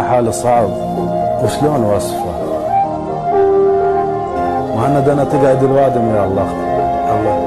حالنا حال صعب. وشلون وصفه؟ ما أنا تقعد الوادم يا الله. الله.